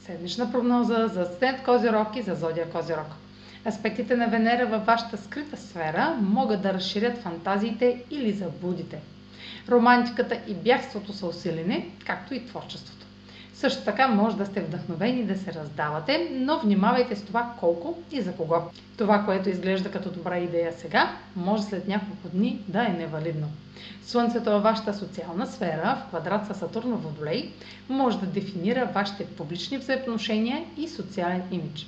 Седмична прогноза за Асцендент Козирог и за Зодия Козирог. Аспектите на Венера във вашата скрита сфера могат да разширят фантазиите или заблудите. Романтиката и бягството са усилени, както и творчеството. Също така може да сте вдъхновени да се раздавате, но внимавайте с това колко и за кого. Това, което изглежда като добра идея сега, може след няколко дни да е невалидно. Слънцето във вашата социална сфера, в квадрат с Сатурн в Водолей, може да дефинира вашите публични взаимоотношения и социален имидж.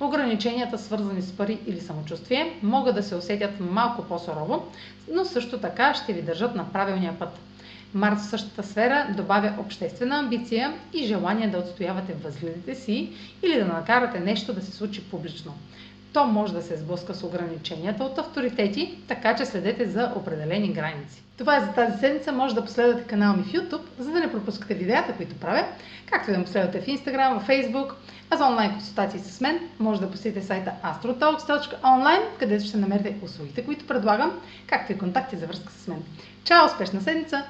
Ограниченията, свързани с пари или самочувствие, могат да се усетят малко по-сурово, но също така ще ви държат на правилния път. Марс в същата сфера добавя обществена амбиция и желание да отстоявате възгледите си или да накарате нещо да се случи публично. То може да се сблъска с ограниченията от авторитети, така че следете за определени граници. Това е за тази седмица. Може да последвате канала ми в YouTube, за да не пропускате видеята, които правя, както и да ме последвате в Instagram, в Facebook, а за онлайн консултации с мен може да посетите сайта astrotalks.online, където ще намерите услугите, които предлагам, както и контакти за връзка с мен. Чао! Успешна седмица!